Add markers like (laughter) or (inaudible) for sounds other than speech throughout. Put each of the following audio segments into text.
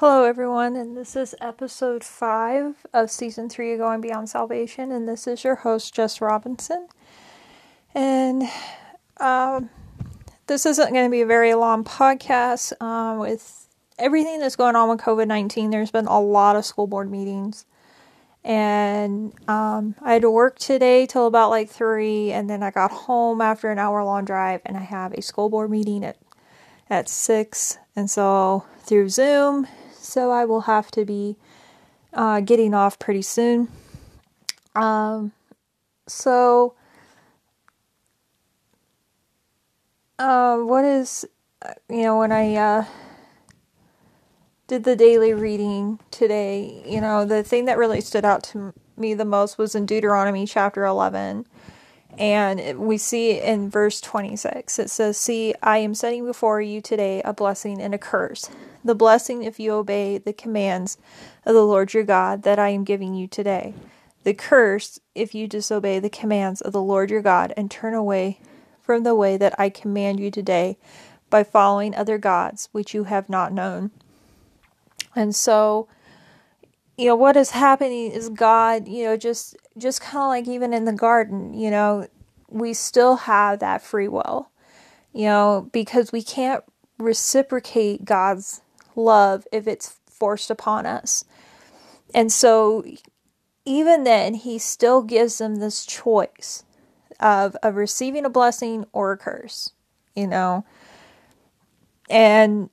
Hello, everyone, and this is episode five of season three of Going Beyond Salvation, and this is your host, Jess Robinson. And um, this isn't going to be a very long podcast. Um, with everything that's going on with COVID 19, there's been a lot of school board meetings. And um, I had to work today till about like three, and then I got home after an hour long drive, and I have a school board meeting at at six. And so through Zoom, so I will have to be uh, getting off pretty soon. Um, so, uh, what is, you know, when I uh, did the daily reading today, you know, the thing that really stood out to me the most was in Deuteronomy chapter 11. And we see in verse 26, it says, See, I am setting before you today a blessing and a curse. The blessing if you obey the commands of the Lord your God that I am giving you today. The curse if you disobey the commands of the Lord your God and turn away from the way that I command you today by following other gods which you have not known. And so, you know, what is happening is God, you know, just just kind of like even in the garden, you know, we still have that free will, you know, because we can't reciprocate God's love if it's forced upon us. And so, even then, he still gives them this choice of, of receiving a blessing or a curse, you know. And,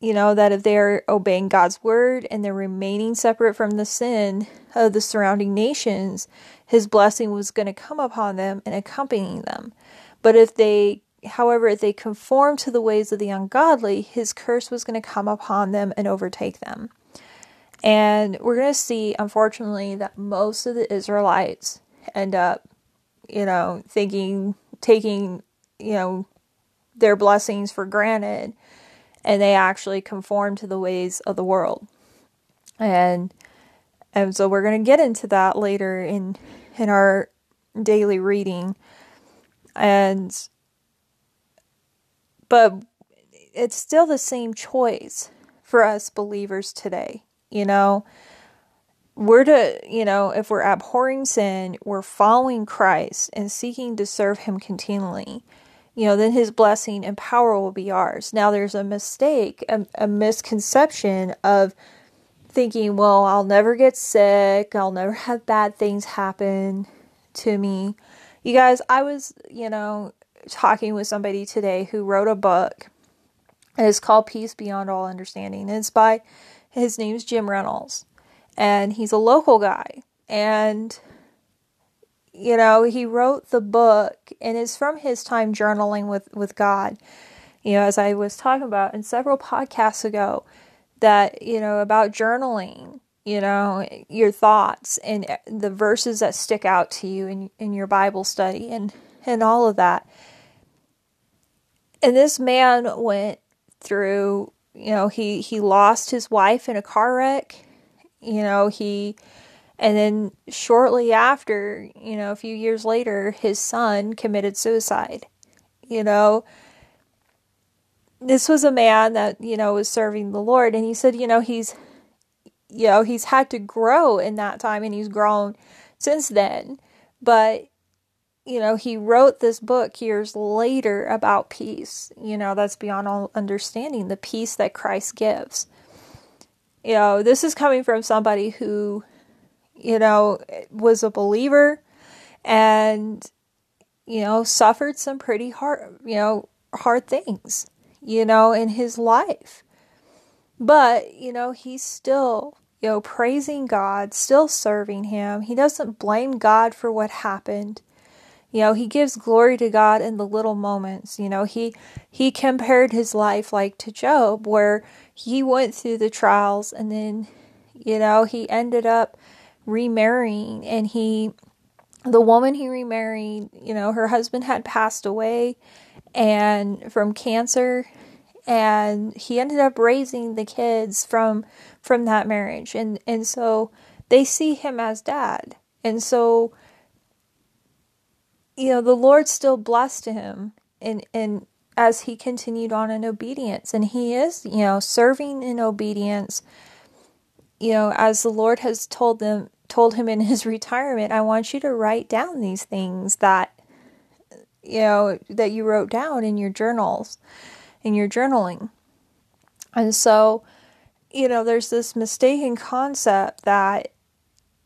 you know, that if they're obeying God's word and they're remaining separate from the sin of the surrounding nations, his blessing was going to come upon them and accompany them. But if they However, if they conform to the ways of the ungodly, his curse was going to come upon them and overtake them. And we're going to see, unfortunately, that most of the Israelites end up, you know, thinking, taking, you know, their blessings for granted, and they actually conform to the ways of the world. And and so we're going to get into that later in in our daily reading. And but it's still the same choice for us believers today. You know, we're to, you know, if we're abhorring sin, we're following Christ and seeking to serve Him continually, you know, then His blessing and power will be ours. Now, there's a mistake, a, a misconception of thinking, well, I'll never get sick, I'll never have bad things happen to me. You guys, I was, you know, talking with somebody today who wrote a book. It's called Peace Beyond All Understanding. And it's by his name's Jim Reynolds. And he's a local guy. And you know, he wrote the book and it's from his time journaling with, with God. You know, as I was talking about in several podcasts ago, that, you know, about journaling, you know, your thoughts and the verses that stick out to you in in your Bible study and and all of that and this man went through you know he he lost his wife in a car wreck you know he and then shortly after you know a few years later his son committed suicide you know. This was a man that you know was serving the lord and he said you know he's you know he's had to grow in that time and he's grown since then. But you know, he wrote this book years later about peace. You know, that's beyond all understanding the peace that Christ gives. You know, this is coming from somebody who, you know, was a believer and, you know, suffered some pretty hard, you know, hard things, you know, in his life. But, you know, he's still, you know, praising God, still serving Him. He doesn't blame God for what happened you know, he gives glory to God in the little moments. You know, he he compared his life like to Job where he went through the trials and then you know, he ended up remarrying and he the woman he remarried, you know, her husband had passed away and from cancer and he ended up raising the kids from from that marriage and and so they see him as dad. And so you know, the Lord still blessed him and and as he continued on in obedience. And he is, you know, serving in obedience, you know, as the Lord has told them told him in his (laughs) retirement, I want you to write down these things that you know that you wrote down in your journals, in your journaling. And so, you know, there's this mistaken concept that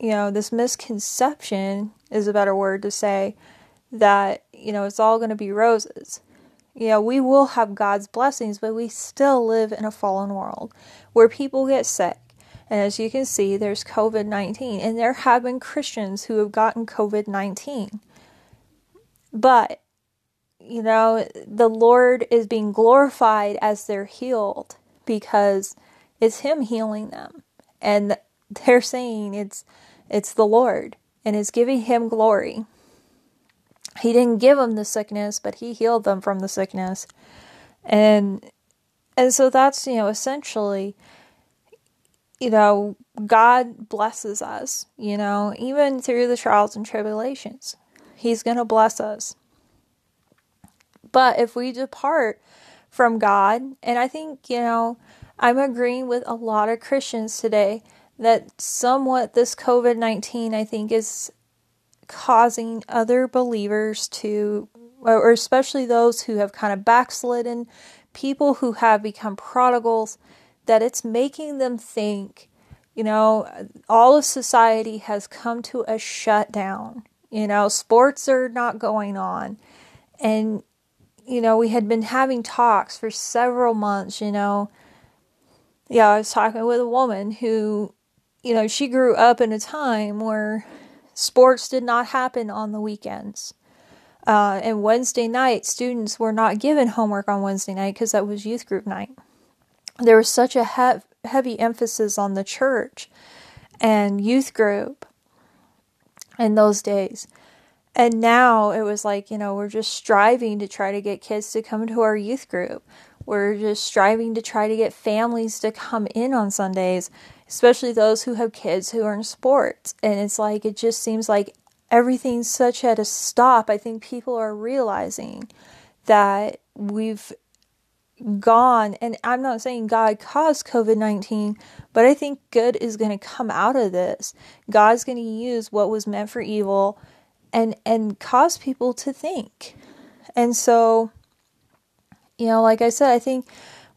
you know, this misconception is a better word to say that, you know, it's all going to be roses. You know, we will have God's blessings, but we still live in a fallen world where people get sick. And as you can see, there's COVID 19, and there have been Christians who have gotten COVID 19. But, you know, the Lord is being glorified as they're healed because it's Him healing them. And they're saying it's it's the Lord and it's giving him glory. He didn't give them the sickness, but he healed them from the sickness. And and so that's, you know, essentially you know, God blesses us, you know, even through the trials and tribulations. He's going to bless us. But if we depart from God, and I think, you know, I'm agreeing with a lot of Christians today that somewhat this COVID 19, I think, is causing other believers to, or especially those who have kind of backslidden, people who have become prodigals, that it's making them think, you know, all of society has come to a shutdown. You know, sports are not going on. And, you know, we had been having talks for several months, you know. Yeah, I was talking with a woman who you know, she grew up in a time where sports did not happen on the weekends. Uh, and Wednesday night, students were not given homework on Wednesday night because that was youth group night. There was such a he- heavy emphasis on the church and youth group in those days. And now it was like, you know, we're just striving to try to get kids to come to our youth group. We're just striving to try to get families to come in on Sundays especially those who have kids who are in sports. And it's like, it just seems like everything's such at a stop. I think people are realizing that we've gone, and I'm not saying God caused COVID 19, but I think good is going to come out of this. God's going to use what was meant for evil and and cause people to think. And so you know, like I said, I think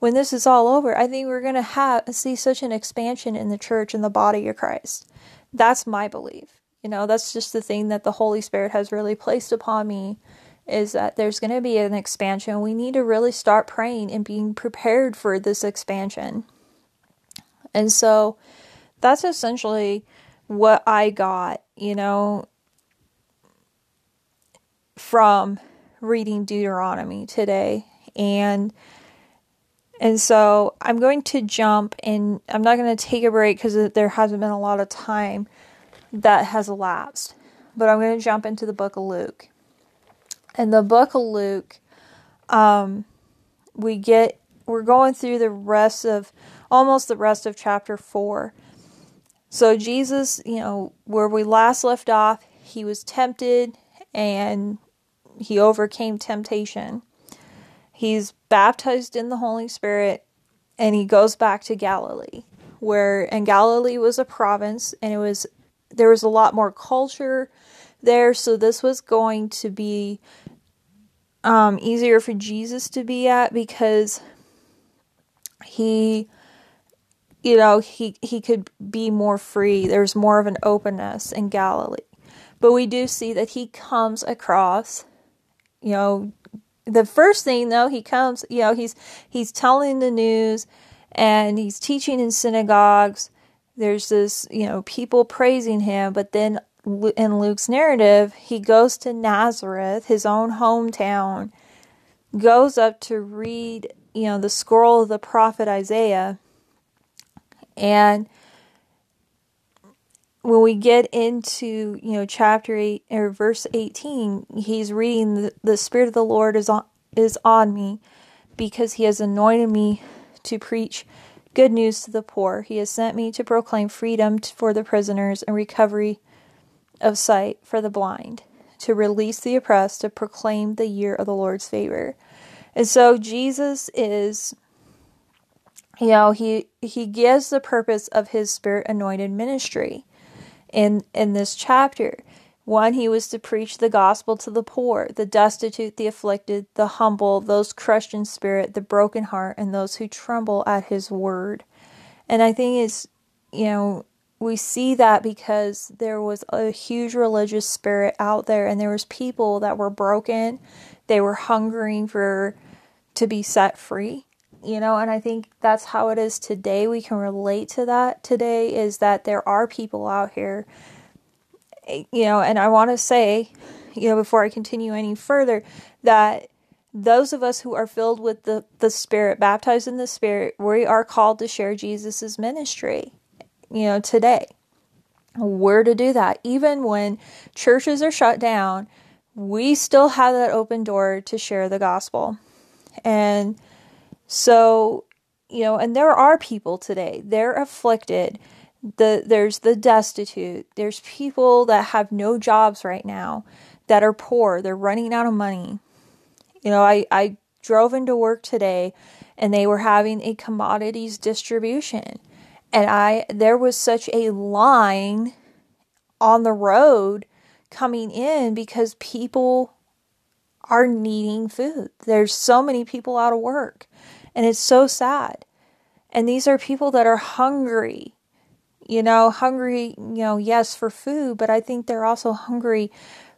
when this is all over, I think we're going to have see such an expansion in the church and the body of Christ. That's my belief. You know, that's just the thing that the Holy Spirit has really placed upon me is that there's going to be an expansion. We need to really start praying and being prepared for this expansion. And so that's essentially what I got, you know, from reading Deuteronomy today. And and so I'm going to jump and I'm not going to take a break because there hasn't been a lot of time that has elapsed. But I'm going to jump into the book of Luke. And the book of Luke, um, we get, we're going through the rest of, almost the rest of chapter 4. So Jesus, you know, where we last left off, he was tempted and he overcame temptation. He's baptized in the Holy Spirit and he goes back to Galilee, where and Galilee was a province and it was there was a lot more culture there, so this was going to be um, easier for Jesus to be at because he you know he he could be more free. There's more of an openness in galilee. But we do see that he comes across you know the first thing though he comes you know he's he's telling the news and he's teaching in synagogues. There's this you know people praising him but then in Luke's narrative he goes to Nazareth his own hometown goes up to read you know the scroll of the prophet Isaiah. And when we get into you know chapter 8 or verse 18 he's reading the, the spirit of the lord is on is on me because he has anointed me to preach good news to the poor. He has sent me to proclaim freedom for the prisoners and recovery of sight for the blind to release the oppressed to proclaim the year of the lord's favor. And so Jesus is you know, he he gives the purpose of his spirit anointed ministry in in this chapter. One, he was to preach the gospel to the poor, the destitute, the afflicted, the humble, those crushed in spirit, the broken heart, and those who tremble at his word. And I think it's, you know, we see that because there was a huge religious spirit out there and there was people that were broken. They were hungering for to be set free you know and i think that's how it is today. We can relate to that today is that there are people out here you know and i want to say you know before i continue any further that those of us who are filled with the the spirit baptized in the spirit we are called to share jesus's ministry you know today. We're to do that. Even when churches are shut down we still have that open door to share the gospel. And so, you know, and there are people today, they're afflicted. The, there's the destitute. There's people that have no jobs right now that are poor. They're running out of money. You know, I, I drove into work today and they were having a commodities distribution. And I there was such a line on the road coming in because people are needing food. There's so many people out of work. And it's so sad. And these are people that are hungry. You know, hungry, you know, yes, for food, but I think they're also hungry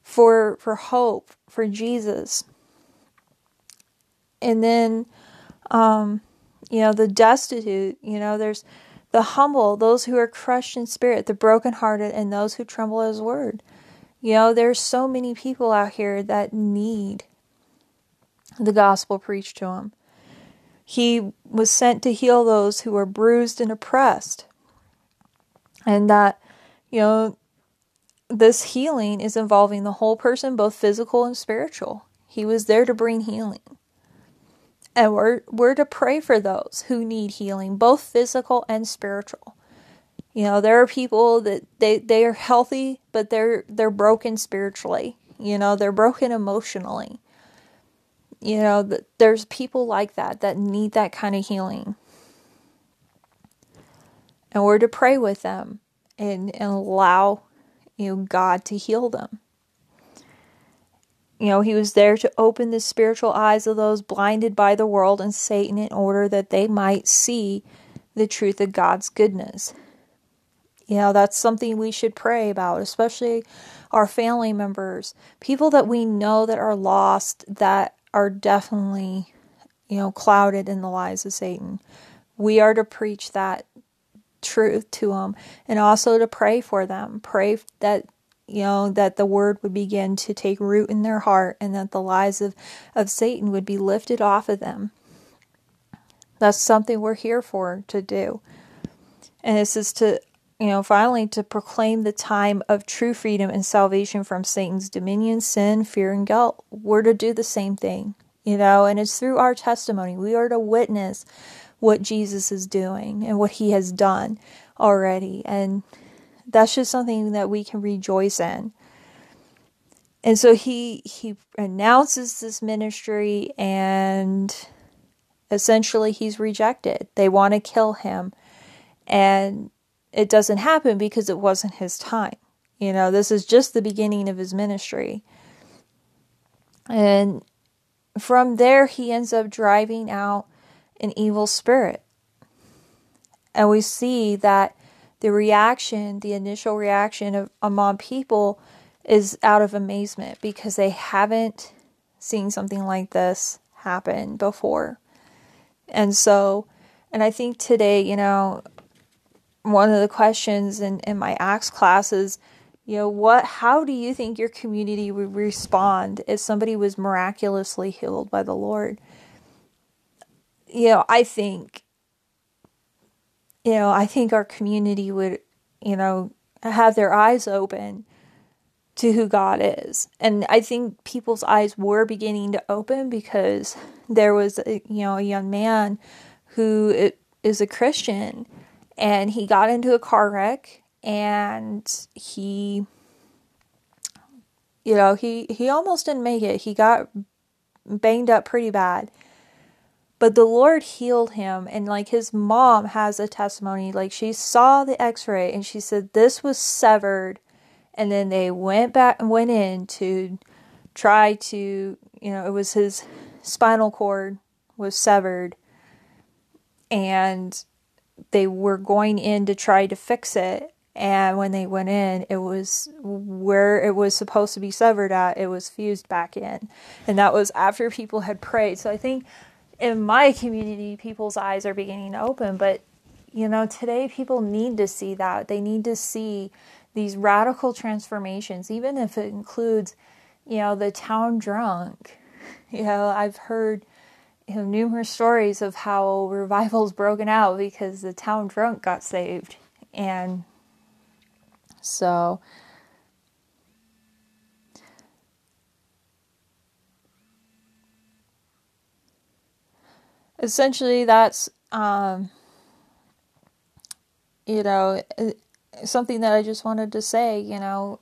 for for hope, for Jesus. And then um you know, the destitute, you know, there's the humble, those who are crushed in spirit, the brokenhearted, and those who tremble at his word. You know, there's so many people out here that need the gospel preached to them. He was sent to heal those who were bruised and oppressed. And that, you know, this healing is involving the whole person, both physical and spiritual. He was there to bring healing. And we're, we're to pray for those who need healing, both physical and spiritual. You know, there are people that they, they are healthy, but they're they're broken spiritually. You know, they're broken emotionally. You know, there's people like that that need that kind of healing. And we're to pray with them and, and allow, you know, God to heal them. You know, he was there to open the spiritual eyes of those blinded by the world and Satan in order that they might see the truth of God's goodness. You know, that's something we should pray about, especially our family members, people that we know that are lost, that are definitely, you know, clouded in the lies of Satan. We are to preach that truth to them and also to pray for them. Pray that you know that the word would begin to take root in their heart and that the lies of, of Satan would be lifted off of them. That's something we're here for to do. And this is to you know, finally, to proclaim the time of true freedom and salvation from Satan's dominion, sin, fear, and guilt. We're to do the same thing, you know, and it's through our testimony. We are to witness what Jesus is doing and what he has done already. And that's just something that we can rejoice in. And so he he announces this ministry and essentially he's rejected. They want to kill him. And it doesn't happen because it wasn't his time. You know, this is just the beginning of his ministry. And from there, he ends up driving out an evil spirit. And we see that the reaction, the initial reaction of among people is out of amazement because they haven't seen something like this happen before. And so, and I think today, you know, one of the questions in, in my Acts classes, you know, what how do you think your community would respond if somebody was miraculously healed by the Lord? You know, I think you know, I think our community would, you know, have their eyes open to who God is. And I think people's eyes were beginning to open because there was, a, you know, a young man who is a Christian and he got into a car wreck and he you know he he almost didn't make it he got banged up pretty bad but the Lord healed him. And like his mom has a testimony, like she saw the x ray and she said this was severed. And then they went back and went in to try to, you know, it was his spinal cord was severed. And they were going in to try to fix it. And when they went in, it was where it was supposed to be severed at, it was fused back in. And that was after (laughs) people had prayed. So I think in my community, people's eyes are beginning to open. But, you know, today people need to see that. They need to see these radical transformations, even if it includes, you know, the town drunk. (laughs) You know, I've heard you know, numerous stories of how (laughs) revivals broken out because the town drunk got saved. And so essentially that's um, you know something that I just wanted to say, you know,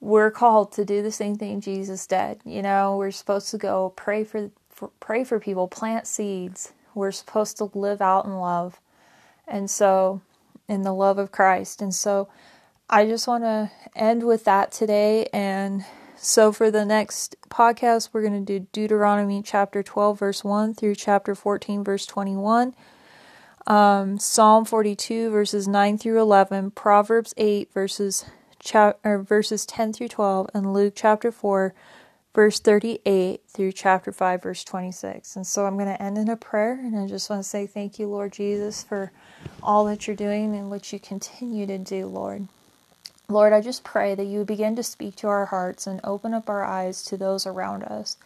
we're called to do the same thing Jesus did. You know, we're supposed to go pray for, pray for people, plant seeds. We're supposed to live out in love. And so in the love of Christ. And so I just want to end with that today and so for the next podcast we're going to do Deuteronomy chapter 12 verse 1 through chapter 14 verse 21 um, Psalm 42 verses 9 through 11, Proverbs 8 verses cha- verses 10 through 12, and Luke chapter 4 verse 38 through chapter 5 verse 26. And so I'm going to end in a prayer and I just want to say thank you Lord Jesus for all that you're doing and what you continue to do, Lord. Lord, I just pray that you begin to speak to our hearts and open up our eyes to those around us,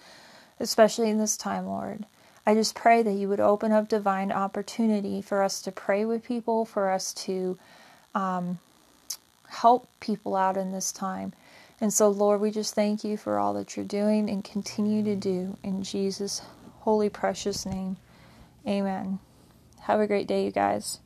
especially in this time, Lord. I just pray that you would open up divine opportunity for us to pray with people, for us to um, help people out in this time. And so, Lord, we just thank you for all that you're doing and continue to do in Jesus' holy, precious name. Amen. Have a great day, you guys.